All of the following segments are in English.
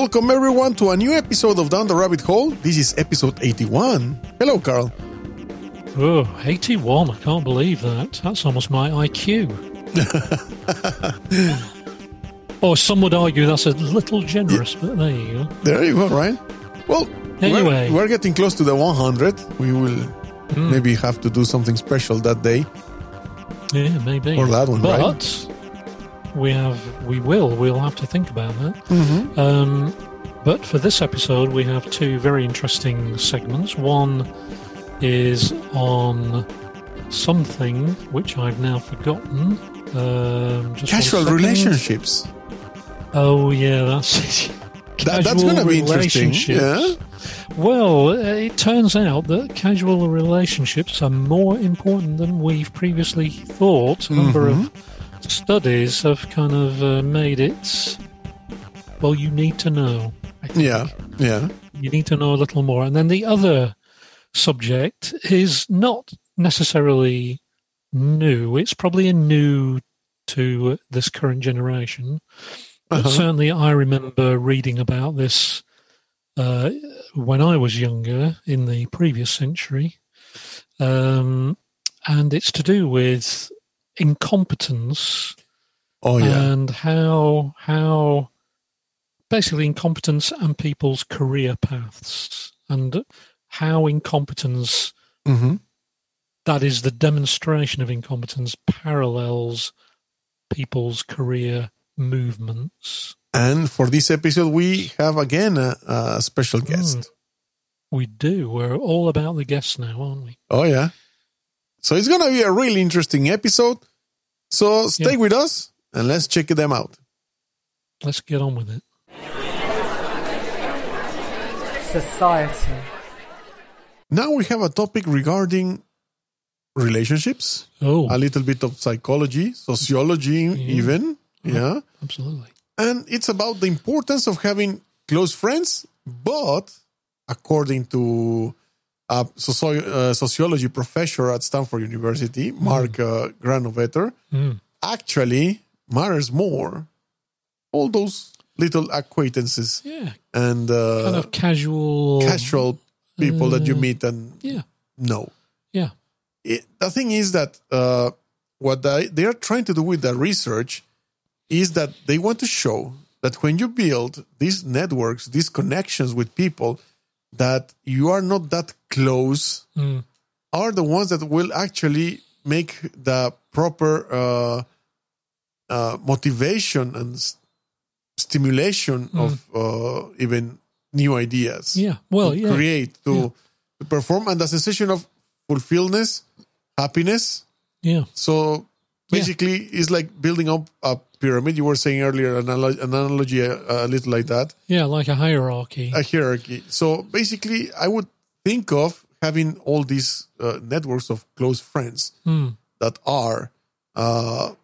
Welcome everyone to a new episode of Down the Rabbit Hole. This is episode 81. Hello, Carl. Oh, 81. I can't believe that. That's almost my IQ. or some would argue that's a little generous, but there you go. There you go, Ryan. Well, Anyway. we're, we're getting close to the 100. We will hmm. maybe have to do something special that day. Yeah, maybe. Or that one, but right? We have, we will, we'll have to think about that. Um, but for this episode, we have two very interesting segments. One is on something which I've now forgotten. Um, just Casual relationships. Oh yeah, that's it. That, that's Casual going to be interesting. Yeah. Well, uh, it turns out that casual relationships are more important than we've previously thought. A number of studies have kind of uh, made it. Well, you need to know. Yeah. Yeah. You need to know a little more. And then the other subject is not necessarily new. It's probably a new to this current generation. Uh-huh. certainly, I remember reading about this uh, when I was younger in the previous century. Um, and it's to do with incompetence Oh, yeah. and how how basically incompetence and people's career paths and how incompetence hmm that is the demonstration of incompetence parallels people's career movements And for this episode, we have again a, a special guest. we do we're all about the guests now aren't we Oh, yeah. So it's going to be a really interesting episode. So stay Yeah. with us and let's check them out. let's get on with it Society. Now we have a topic regarding relationships, oh a little bit of psychology, sociology, even. Yeah. absolutely And it's about the importance of having close friends, but according to a soci- uh, sociology professor at Stanford University, Mark uh, Granovetter, Mm. actually matters more all those little acquaintances yeah and uh, kind of casual casual people that you uh, meet and yeah know. yeah It, the thing is that uh, what they, they are trying to do with the research is that they want to show that when you build these networks, these connections with people that you are not that close, Mm. are the ones that will actually make the proper uh, uh, motivation and s- stimulation of uh, even new ideas yeah well to yeah. create to, to perform and the sensation of fulfillment happiness. Yeah. So Yeah. basically it's like building up a pyramid. You were saying earlier an an analogy a, a little like that. Yeah like a hierarchy. A hierarchy. So basically i would think of having all these uh, networks of close friends Hmm. that are uh,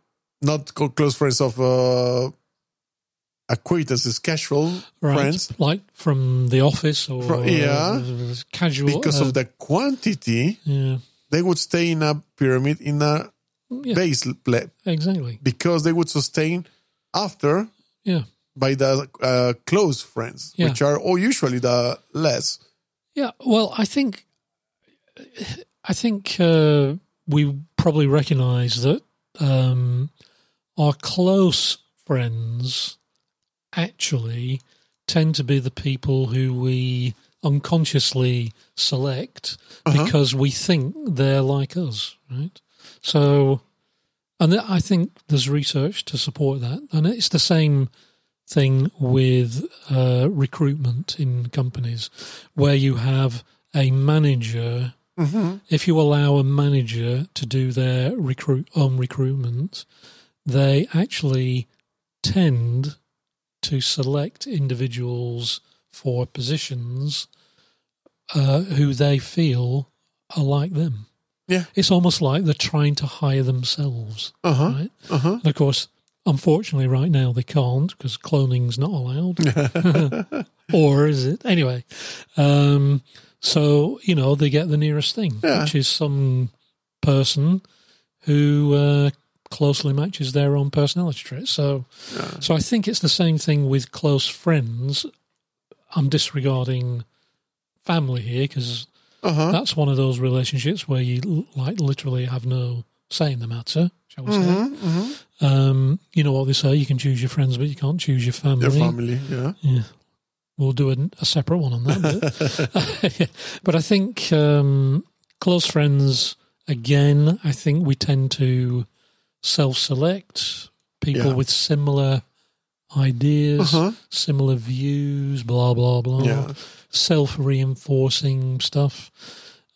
not co- close friends of uh, acquaintances casual right. friends. Like from the office or Fro- yeah. uh, casual because uh, of the quantity yeah. they would stay in a pyramid in a yeah base exactly because they would sustain after yeah by the uh, close friends, Yeah. which are all usually the less. yeah well i think i think uh, we probably recognize that um, our close friends actually tend to be the people who we unconsciously select because we think they're like us, right? So, and I think there's research to support that, and it's the same thing with uh, recruitment in companies, where you have a manager. If you allow a manager to do their recruit own recruitment, they actually tend to select individuals for positions uh, who they feel are like them. Yeah. It's almost like they're trying to hire themselves, Uh huh. right? Uh huh. And of course, unfortunately, right now they can't because cloning's not allowed. or is it? Anyway, um, so, you know, they get the nearest thing, Yeah. which is some person who uh, closely matches their own personality traits. So, so I think it's the same thing with close friends. I'm disregarding family here because Uh-huh. that's one of those relationships where you like literally have no say in the matter, shall we say? Mm-hmm. Um, you know what they say: you can choose your friends, but you can't choose your family. Your family, yeah. Yeah. We'll do a, a separate one on that. But, I think um, close friends, again, I think we tend to self select people Yeah. with similar ideas, Uh-huh. similar views, blah, blah, blah, Yeah. self reinforcing stuff.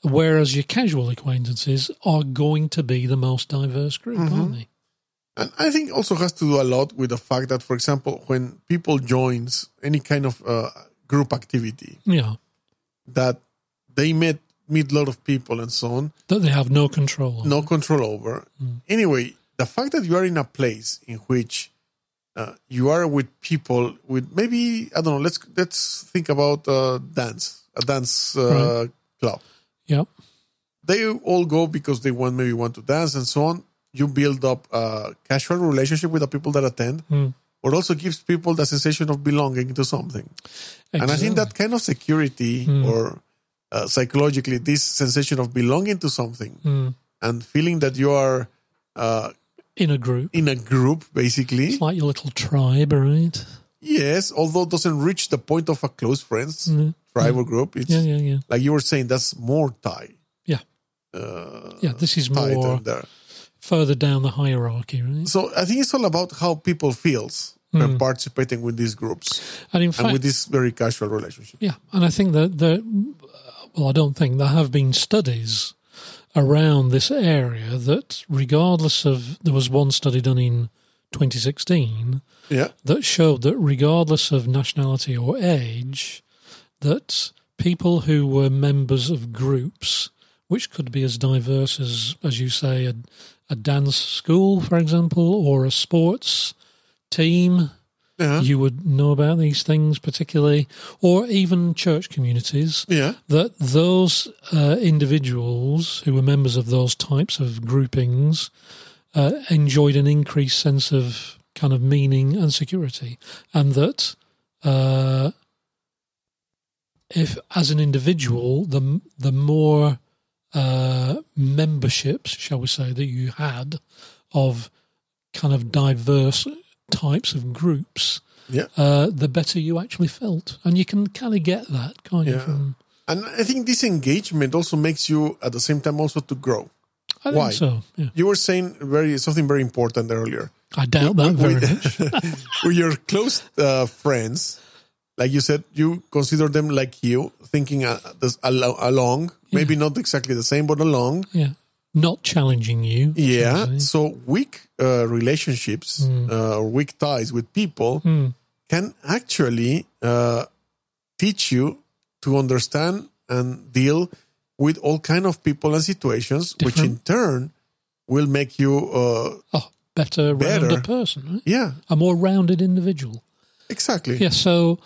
Whereas your casual acquaintances are going to be the most diverse group, Mm-hmm. aren't they? And I think also has to do a lot with the fact that, for example, when people joins any kind of uh, group activity, Yeah. that they met meet a lot of people and so on, That they have no control. over. no control over. Anyway, the fact that you are in a place in which uh, you are with people with maybe I don't know. Let's let's think about uh, dance, a dance uh, club. Yeah. They all go because they want maybe want to dance and so on. You build up a casual relationship with the people that attend, Mm. but also gives people the sensation of belonging to something. And I think that kind of security Mm. or uh, psychologically, this sensation of belonging to something Mm. and feeling that you are uh, in a group. in a group, basically. It's like your little tribe, right? Yes, although it doesn't reach the point of a close friends Mm. tribe or group. It's Yeah, yeah, yeah. like you were saying, that's more tie. Yeah. Uh, Yeah, this is more further down the hierarchy, right? So I think it's all about how people feels when participating with these groups And in and with this very casual relationship. yeah, and I think that the well, I don't think there have been studies around this area that, regardless of there was one study done in 2016 Yeah. that showed that regardless of nationality or age, that people who were members of groups, which could be as diverse as, as you say, a, a dance school, for example, or a sports team, Yeah. you would know about these things particularly, or even church communities, yeah. that those uh, individuals who were members of those types of groupings uh, enjoyed an increased sense of kind of meaning and security, and that uh, if, as an individual, the the more uh, memberships, shall we say, that you had of kind of diverse types of groups, Yeah. uh, the better you actually felt, and you can kind of get that kind of Yeah. from. And I think this engagement also makes you at the same time also to grow. I think Why? so. Yeah. You were saying very something very important earlier. I doubt that we- very we- much. With your close uh, friends, like you said, you consider them like you, thinking uh, this alo- along, maybe not exactly the same, but along. Yeah. Not challenging you. Yeah. So weak uh, relationships uh, or weak ties with people Mm. can actually uh, teach you to understand and deal with all kind of people and situations, which in turn will make you, uh, Oh, better, Better. rounder person, right? yeah, A more rounded individual. exactly. Yeah. So,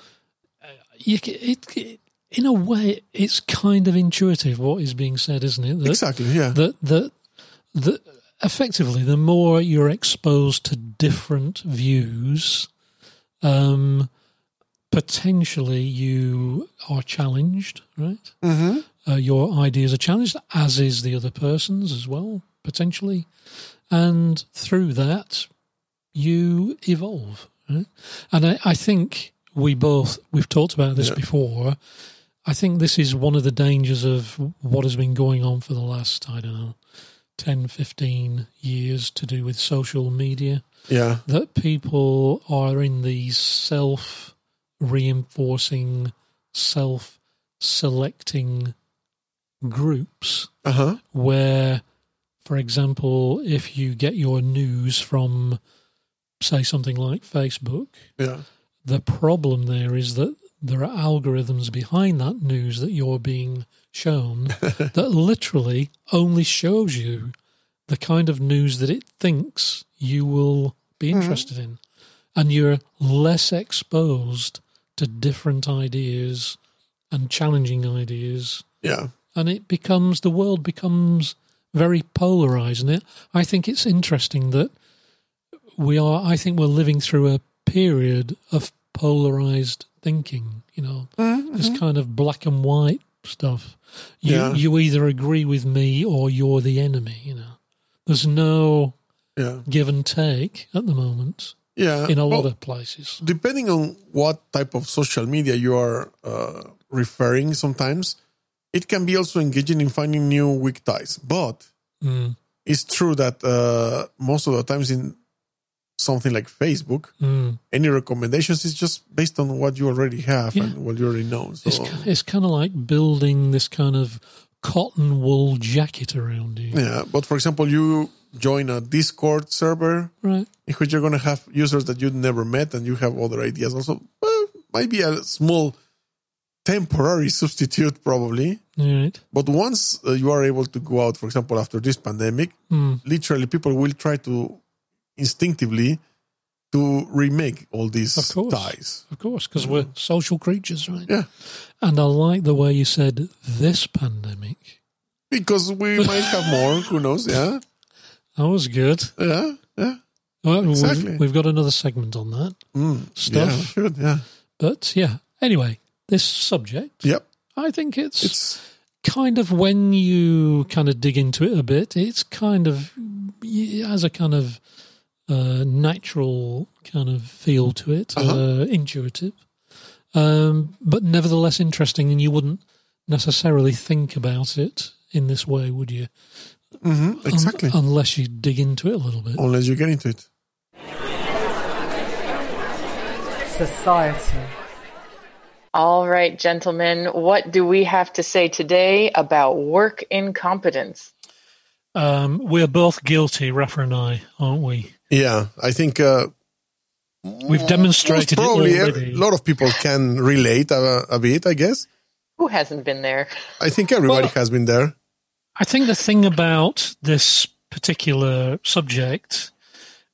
uh, you, it, it, in a way, it's kind of intuitive what is being said, isn't it? That, Exactly. Yeah. that that that effectively the more you're exposed to different views um potentially you are challenged right hmm uh, your ideas are challenged as is the other person's as well potentially and through that you evolve right? and I, I think we both we've talked about this Yeah. before I think this is one of the dangers of what has been going on for the last, I don't know, 10, 15 years to do with social media. Yeah. That people are in these self reinforcing, self selecting groups Uh huh. where, for example, if you get your news from, say, something like Facebook, Yeah. the problem there is that there are algorithms behind that news that you're being shown that literally only shows you the kind of news that it thinks you will be mm-hmm. interested in. And you're less exposed to different ideas and challenging ideas. Yeah. And it becomes, the world becomes very polarized. And it, I think it's interesting that we are, I think we're living through a period of polarized thinking. You know, this kind of black and white stuff. You Yeah. you either agree with me or you're the enemy. You know, there's no Yeah. give and take at the moment Yeah. in a Well, lot of places. depending on what type of social media you are uh, referring, sometimes it can be also engaging in finding new weak ties. But Mm, it's true that uh, most of the times in something like Facebook, mm. any recommendations is just based on what you already have Yeah. and what you already know. So It's it's kind of like building this kind of cotton wool jacket around you, yeah, but for example, you join a Discord server right? in which you're going to have users that you've never met and you have other ideas also. Well, might be a small temporary substitute probably. Right. But once uh, you are able to go out, for example, after this pandemic, Mm. literally people will try to instinctively to remake all these Of course. ties. Of course, because we're social creatures, right? Yeah. And I like the way you said this pandemic. Because we might have more, who knows? Yeah. That was good. Yeah. Yeah. Well, Exactly. we've, we've got another segment on that Mm, stuff. Yeah, should. Yeah. But yeah, anyway, this subject, Yep. I think it's, It's kind of when you kind of dig into it a bit, it's kind of as a kind of uh, natural kind of feel to it, Uh-huh. uh, intuitive, um, but nevertheless interesting. And you wouldn't necessarily think about it in this way, would you? mhm, Un- exactly. unless you dig into it a little bit. Unless you get into it. Society. All right, gentlemen, what do we have to say today about work incompetence? Um, we're both guilty, Rafa and I, aren't we? Yeah, I think uh, We've demonstrated it probably a lot of people can relate a, a bit. I guess. Who hasn't been there? I think everybody Well- has been there. I think the thing about this particular subject,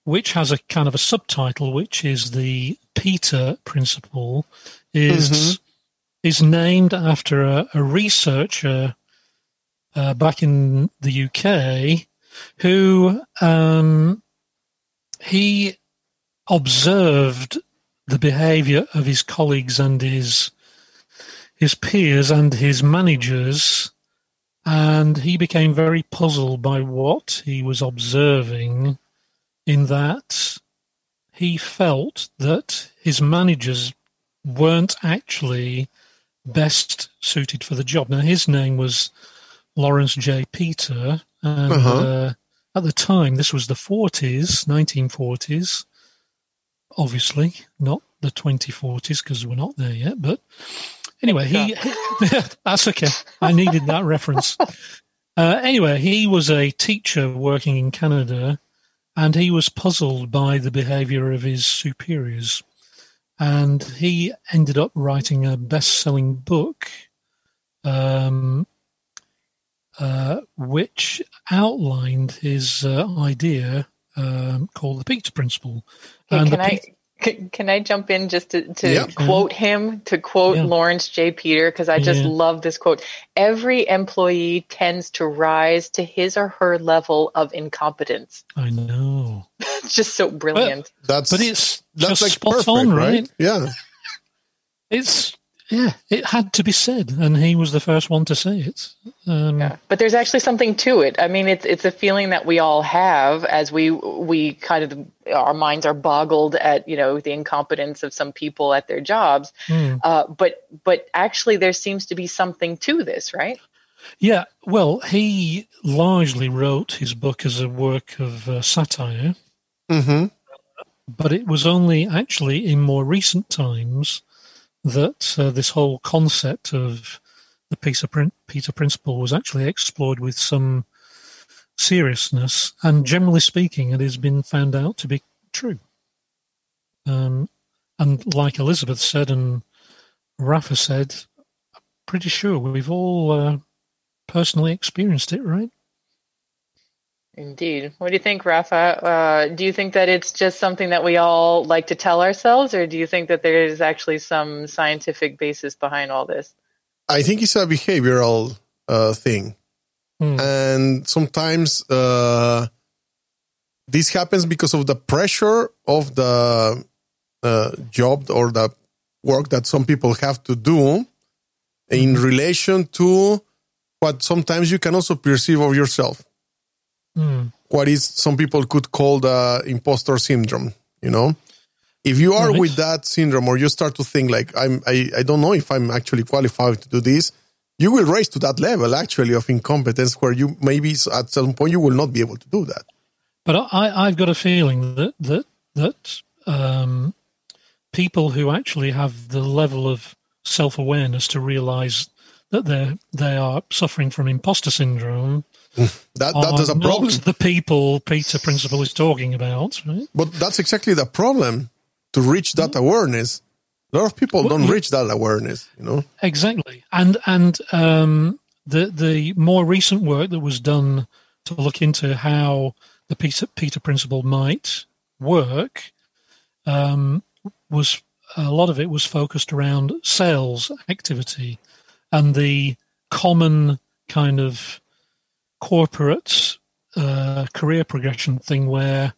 which has a kind of a subtitle, which is the Peter principle, is is named after a, a researcher uh, back in the UK who um, he observed the behaviour of his colleagues and his his peers and his managers and he became very puzzled by what he was observing in that he felt that his managers weren't actually best suited for the job. Now, his name was Lawrence J. Peter, and Uh-huh. uh, at the time, this was the 40s, 1940s, obviously, not the 2040s because we're not there yet, but anyway, he, that's okay. I needed that reference. Uh, anyway, he was a teacher working in Canada, and he was puzzled by the behaviour of his superiors, and he ended up writing a best-selling book, um, uh, which outlined his uh, idea um, called the Peter Principle. Hey, And the can I Pe- can, can I jump in just to, to Yeah. quote him to quote Yeah. Lawrence J. Peter because I just Yeah. love this quote. Every employee tends to rise to his or her level of incompetence. I know, It's just so brilliant. That's but it's that's just like spot perfect, on, right? right? Yeah. It's yeah, it had to be said, and he was the first one to say it. Um, Yeah, but there's actually something to it. I mean, it's it's a feeling that we all have as we we kind of our minds are boggled at you know the incompetence of some people at their jobs. hmm. Uh, but but actually, there seems to be something to this, right? Yeah, well, he largely wrote his book as a work of uh, satire, Mm-hmm. but it was only actually in more recent times that uh, this whole concept of the Peter, Prin- Peter Principle was actually explored with some seriousness, and generally speaking, it has been found out to be true. Um, and like Elizabeth said, and Rafa said, I'm pretty sure we've all uh, personally experienced it, right? Indeed. What do you think, Rafa? Uh, do you think that it's just something that we all like to tell ourselves, or do you think that there is actually some scientific basis behind all this? I think it's a behavioral uh, thing. Hmm. and sometimes uh, this happens because of the pressure of the uh, job or the work that some people have to do in relation to what sometimes you can also perceive of yourself. Mm. What is some people could call the imposter syndrome, you know? If you are Right. with that syndrome or you start to think like I'm I, I don't know if I'm actually qualified to do this, you will raise to that level actually of incompetence where you maybe at some point you will not be able to do that. But I, I've got a feeling that that that um, people who actually have the level of self awareness to realise that they they are suffering from imposter syndrome That that is a problem. the people Peter Principle is talking about. Right? But that's exactly the problem to reach that awareness. A lot of people Well, don't you- reach that awareness, you know? Exactly, and and um, the the more recent work that was done to look into how the Peter, Peter Principle might work um, was a lot of it was focused around sales activity and the common kind of corporate uh, career progression thing where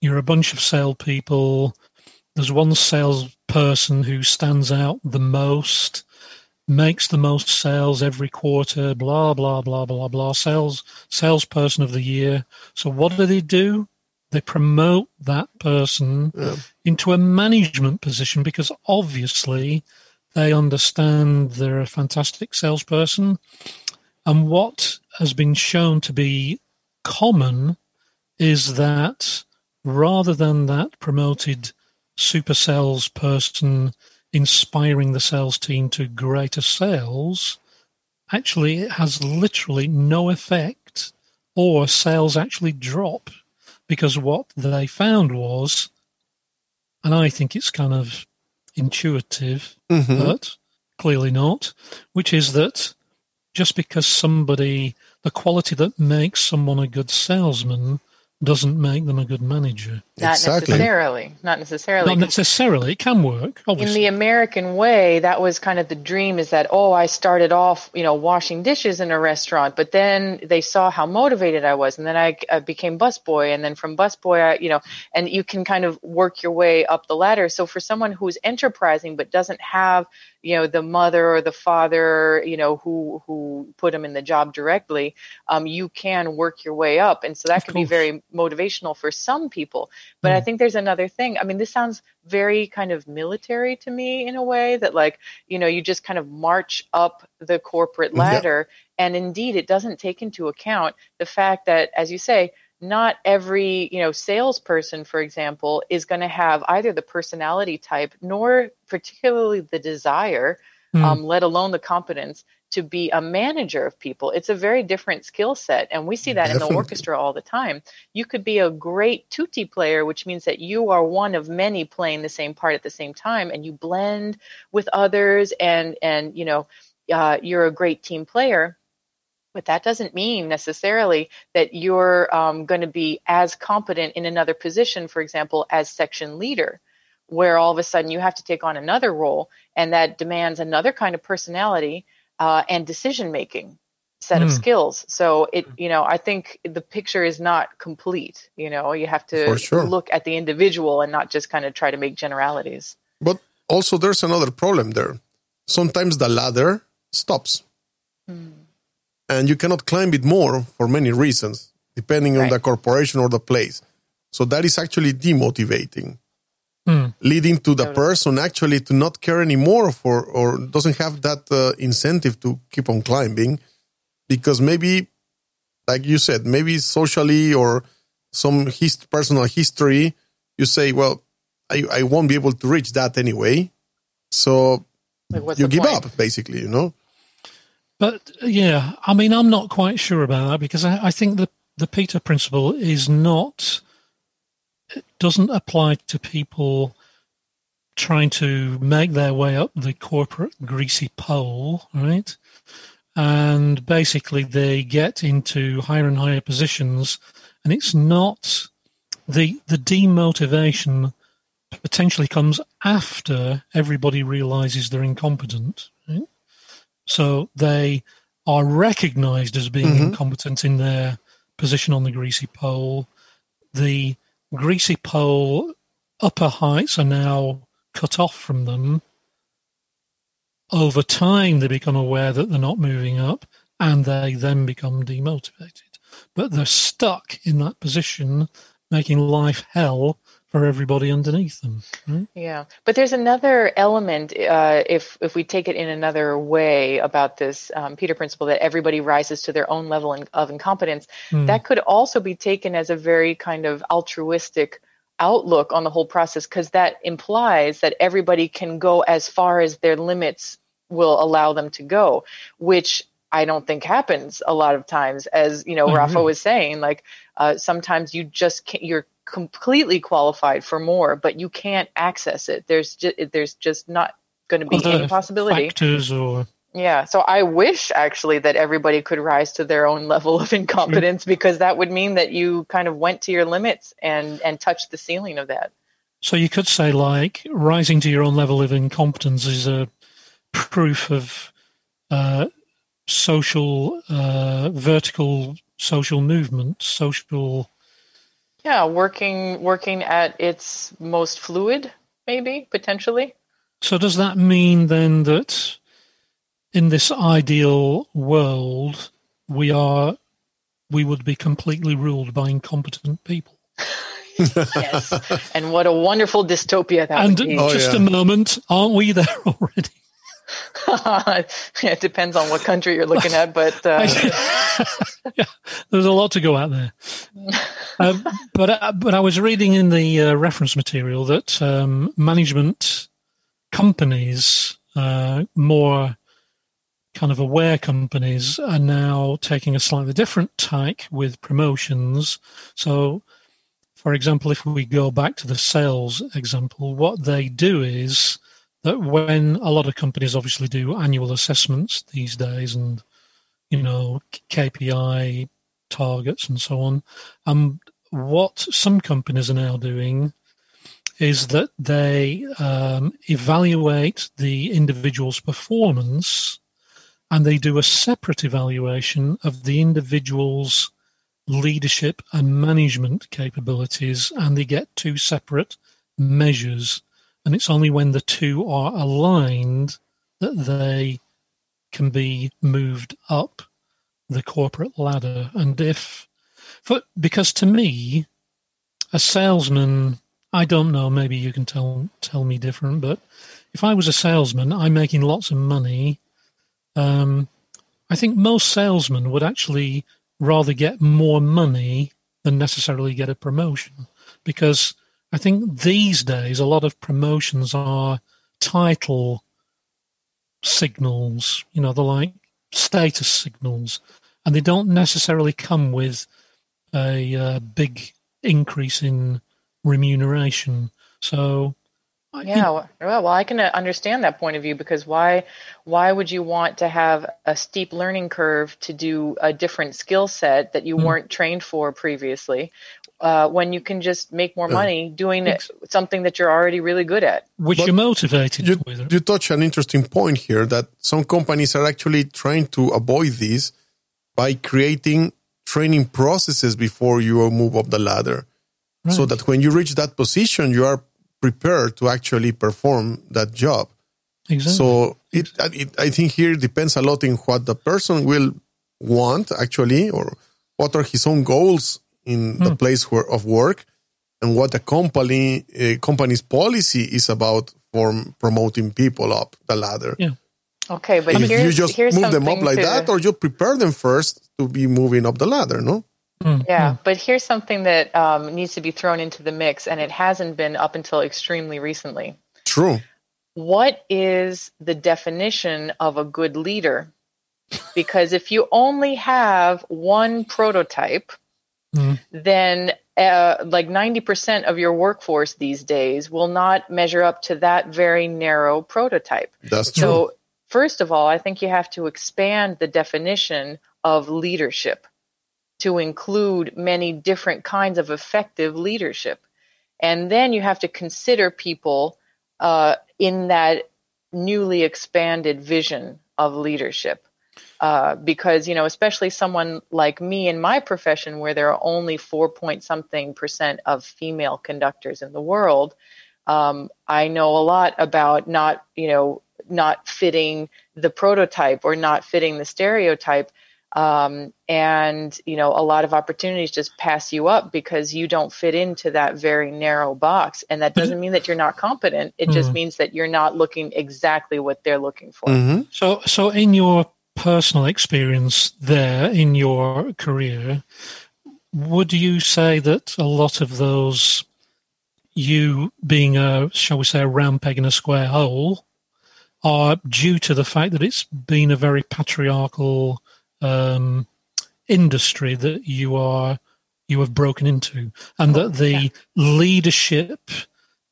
you're a bunch of salespeople. There's one salesperson who stands out the most, makes the most sales every quarter, blah blah blah blah blah. Sales salesperson of the year. So what do they do? They promote that person Yeah. into a management position because obviously they understand they're a fantastic salesperson. And what has been shown to be common is that rather than that promoted super salesperson inspiring the sales team to greater sales, actually it has literally no effect or sales actually drop because what they found was, and I think it's kind of intuitive, Mhm. but clearly not, which is that just because somebody, the quality that makes someone a good salesman doesn't make them a good manager. Not Exactly. necessarily. Not necessarily. Not necessarily. It can work, in the American way, that was kind of the dream is that, oh, I started off, you know, washing dishes in a restaurant, but then they saw how motivated I was. And then I, I became busboy. And then from busboy, I, you know, and you can kind of work your way up the ladder. So for someone who's enterprising but doesn't have, you know, the mother or the father, you know, who, who put them in the job directly, um, you can work your way up. And so that Of can be very motivational for some people. But I Mm. think there's another thing. I mean, this sounds very kind of military to me in a way that, like, you know, you just kind of march up the corporate Yeah. ladder. And indeed, it doesn't take into account the fact that, as you say, not every you know salesperson for example is going to have either the personality type nor particularly the desire Hmm. um, let alone the competence to be a manager of people. It's a very different skill set. And we see that in the orchestra all the time. You could be a great tutti player, which means that you are one of many playing the same part at the same time and you blend with others and, and, you know, uh, you're a great team player. But that doesn't mean necessarily that you're um, going to be as competent in another position, for example, as section leader where all of a sudden you have to take on another role and that demands another kind of personality uh, and decision making set of Hmm. skills so it you know i think the picture is not complete you know you have to sure. look at the individual and not just kind of try to make generalities But also, there's another problem there. Sometimes the ladder stops, and you cannot climb it more for many reasons, depending on Right. the corporation or the place. So that is actually demotivating, Hmm. leading to the Totally. person actually to not care anymore for or doesn't have that uh, incentive to keep on climbing, because maybe, like you said, maybe socially or some his- personal history, you say, well, I, I won't be able to reach that anyway. So like you give point? up, basically, you know? But yeah, I mean, I'm not quite sure about that because I, I think the the Peter principle is not it doesn't apply to people trying to make their way up the corporate greasy pole, right? And basically, they get into higher and higher positions, and it's not the the demotivation potentially comes after everybody realizes they're incompetent. Right? So they are recognized as being Mhm. incompetent in their position on the greasy pole. The greasy pole upper heights are now cut off from them, over time they become aware that they're not moving up and they then become demotivated. But they're stuck in that position, making life hell for everybody underneath them. Right? Yeah, but there's another element uh, if if we take it in another way about this um, Peter principle that everybody rises to their own level in, of incompetence. Mm. That could also be taken as a very kind of altruistic outlook on the whole process because that implies that everybody can go as far as their limits will allow them to go, which I don't think happens a lot of times. As you know, I Rafa was saying, like uh, sometimes you just can't, you're completely qualified for more, but you can't access it. There's just there's just not going to be Other any possibility. factors or Yeah. So I wish actually that everybody could rise to their own level of incompetence because that would mean that you kind of went to your limits and and touched the ceiling of that. So you could say, like, rising to your own level of incompetence is a proof of uh, social, uh, vertical social movement, social. Yeah, working working at its most fluid, maybe potentially. So does that mean then that in this ideal world we are we would be completely ruled by incompetent people? Yes. and what a wonderful dystopia that and would be. Oh, just yeah. a moment, aren't we there already? it depends on what country you're looking at, but uh, yeah, there's a lot to go out there. um, but uh, but I was reading in the uh, reference material that um, management companies, uh, more kind of aware companies, are now taking a slightly different tack with promotions. So, for example, if we go back to the sales example, what they do is that when a lot of companies obviously do annual assessments these days and you know KPI targets and so on, um, what some companies are now doing is that they um, evaluate the individual's performance and they do a separate evaluation of the individual's leadership and management capabilities and they get two separate measures and it's only when the two are aligned that they can be moved up the corporate ladder. And if, for, because to me, a salesman, I don't know, maybe you can tell tell me different, but if I was a salesman, I'm making lots of money. Um, I think most salesmen would actually rather get more money than necessarily get a promotion because I think these days a lot of promotions are title signals, you know, they're like status signals, and they don't necessarily come with a uh, big increase in remuneration. So, Yeah, well, well, I can uh, understand that point of view because why, why would you want to have a steep learning curve to do a different skill set that you Hmm. weren't trained for previously, uh, when you can just make more Yeah. money doing it, something that you're already really good at? which But you're motivated You, with. you touch an interesting point here that some companies are actually trying to avoid this by creating training processes before you move up the ladder. So that when you reach that position, you are prepared to actually perform that job. exactly. So it, it, I think here it depends a lot in what the person will want actually, or what are his own goals in the place where, of work, and what the company uh, company's policy is about for promoting people up the ladder. yeah. Okay, but if here's, you just here's move them up like to- that, or you prepare them first to be moving up the ladder, no? Yeah, but here's something that um, needs to be thrown into the mix, and it hasn't been up until extremely recently. True. What is the definition of a good leader? Because if you only have one prototype, Mm. then uh, like 90% of your workforce these days will not measure up to that very narrow prototype. That's true. So, first of all, I think you have to expand the definition of leadership to include many different kinds of effective leadership. And then you have to consider people uh, in that newly expanded vision of leadership. Uh, because you know especially someone like me in my profession where there are only four point something percent of female conductors in the world um, i know a lot about not you know not fitting the prototype or not fitting the stereotype um, and you know a lot of opportunities just pass you up because you don't fit into that very narrow box. And that doesn't mean that you're not competent. It just Mm. means that you're not looking exactly what they're looking for. Hmm So, so in your personal experience there in your career, would you say that a lot of those, you being a, shall we say, a round peg in a square hole, are due to the fact that it's been a very patriarchal um, industry that you are you have broken into, and that the yeah. leadership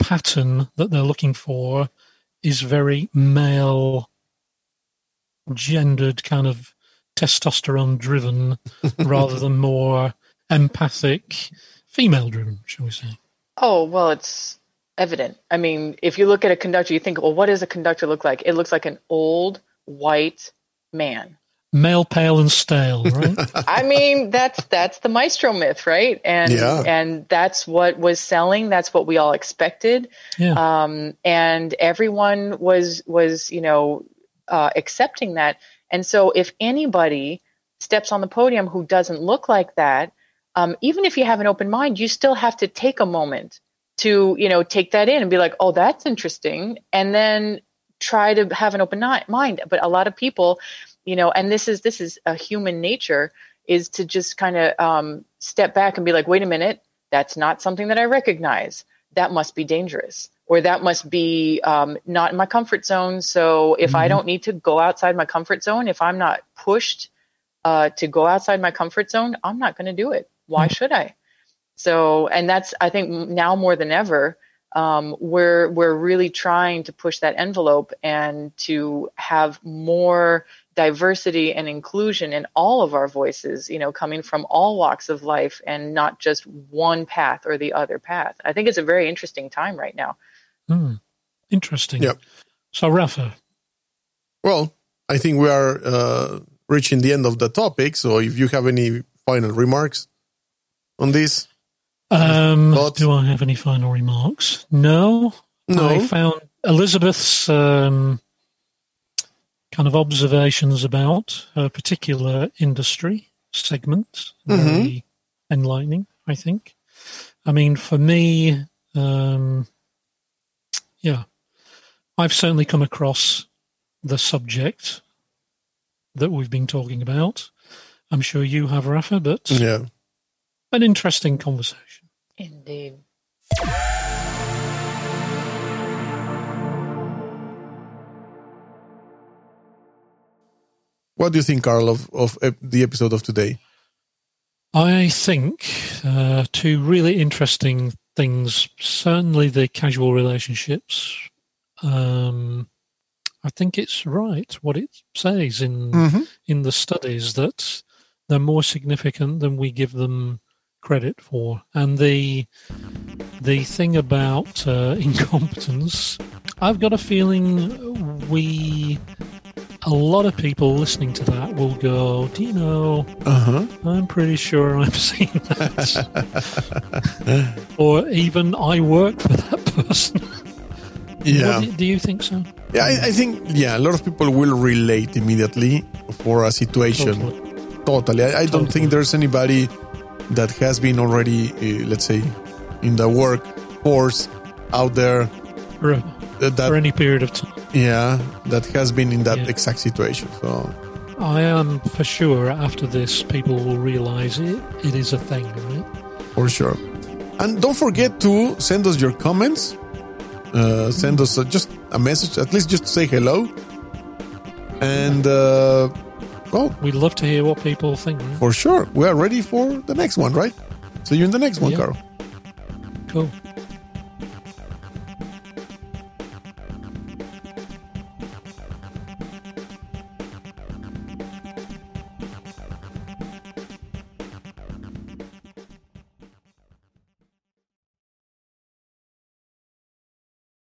pattern that they're looking for is very male gendered kind of testosterone driven rather than more empathic female driven shall we say Oh, well, it's evident. I mean, if you look at a conductor, you think, well, what does a conductor look like? It looks like an old white man. male pale and stale right I mean, that's that's the maestro myth, right? And Yeah. and that's what was selling. That's what we all expected. yeah Um, and everyone was was you know uh, accepting that. And so, if anybody steps on the podium who doesn't look like that, um, even if you have an open mind, you still have to take a moment to you know take that in and be like, oh, that's interesting, and then try to have an open mind. But a lot of people, you know, and this is this is a human nature is to just kind of um, step back and be like, wait a minute, that's not something that I recognize. That must be dangerous, or that must be um, not in my comfort zone. So if I Mhm. don't need to go outside my comfort zone, if I'm not pushed uh, to go outside my comfort zone, I'm not going to do it. Why should I? So, and that's I think now more than ever, um, we're we're really trying to push that envelope and to have more diversity and inclusion in all of our voices. You know, coming from all walks of life and not just one path or the other path. I think it's a very interesting time right now. Hmm. interesting Yep. so rafa Well, I think we are uh, reaching the end of the topic. So if you have any final remarks on this, um, do i have any final remarks no no. I found Elizabeth's um, kind of observations about a particular industry segment very enlightening. I think. I mean, for me, um, yeah, I've certainly come across the subject that we've been talking about. I'm sure you have, Rafa, but yeah. an interesting conversation. Indeed. What do you think, Carl, of, of the episode of today? I think uh, two really interesting things. Certainly, the casual relationships. Um, I think it's right what it says in Mm-hmm. in the studies that they're more significant than we give them credit for, and the the thing about uh, incompetence. I've got a feeling we. A lot of people listening to that will go, Do you know, Uh huh. I'm pretty sure I've seen that. or even I worked for that person. Yeah. Do, do you think so? Yeah, I, I think, yeah, a lot of people will relate immediately for a situation. Totally. Totally. I, I don't think there's anybody that has been already, uh, let's say, in the workforce out there that, for any period of time. Yeah, that has been in that Yeah. exact situation. So, I am for sure after this, people will realize it, it is a thing, right? for sure. And don't forget to send us your comments. Uh, send us uh just a message, at least just to say hello. And, uh, well, We'd love to hear what people think. Right? for sure, we are ready for the next one, right? See you in the next one, Yeah. Carl. Cool.